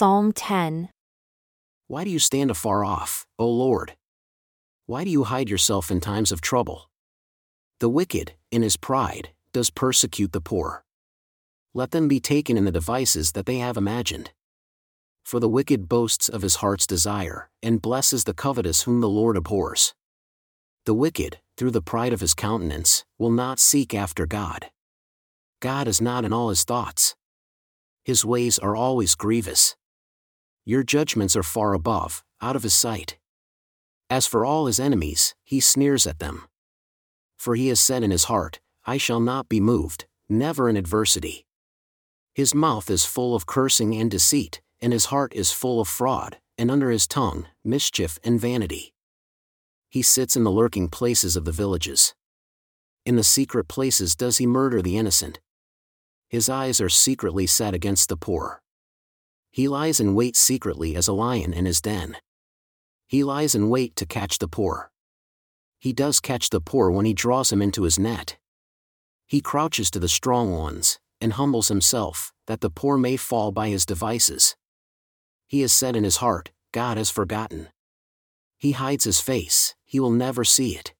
Psalm 10. Why do you stand afar off, O Lord? Why do you hide yourself in times of trouble? The wicked, in his pride, does persecute the poor. Let them be taken in the devices that they have imagined. For the wicked boasts of his heart's desire, and blesses the covetous whom the Lord abhors. The wicked, through the pride of his countenance, will not seek after God. God is not in all his thoughts. His ways are always grievous. Your judgments are far above, out of his sight. As for all his enemies, he sneers at them. For he has said in his heart, I shall not be moved, never in adversity. His mouth is full of cursing and deceit, and his heart is full of fraud, and under his tongue, mischief and vanity. He sits in the lurking places of the villages. In the secret places does he murder the innocent his eyes are secretly set against the poor. He lies in wait secretly as a lion in his den. He lies in wait to catch the poor. He does catch the poor when he draws him into his net. He crouches to the strong ones, and humbles himself, that the poor may fall by his devices. He has said in his heart, God has forgotten. He hides his face, he will never see it.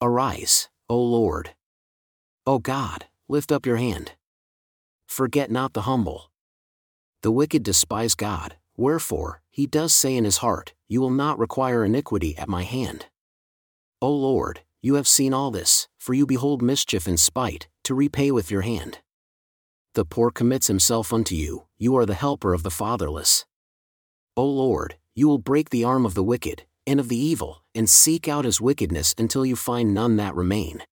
Arise, O Lord. O God, lift up your hand. Forget not the humble. The wicked despise God, wherefore, he does say in his heart, You will not require iniquity at my hand. O Lord, you have seen all this, for you behold mischief and spite, to repay with your hand. The poor commits himself unto you, you are the helper of the fatherless. O Lord, you will break the arm of the wicked, and of the evil, and seek out his wickedness until you find none that remain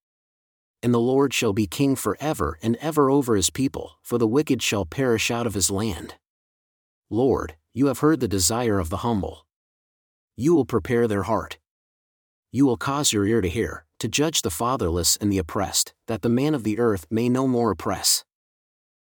and the Lord shall be king for ever and ever over his people, for the wicked shall perish out of his land. Lord, you have heard the desire of the humble. You will prepare their heart. You will cause your ear to hear, to judge the fatherless and the oppressed, that the man of the earth may no more oppress.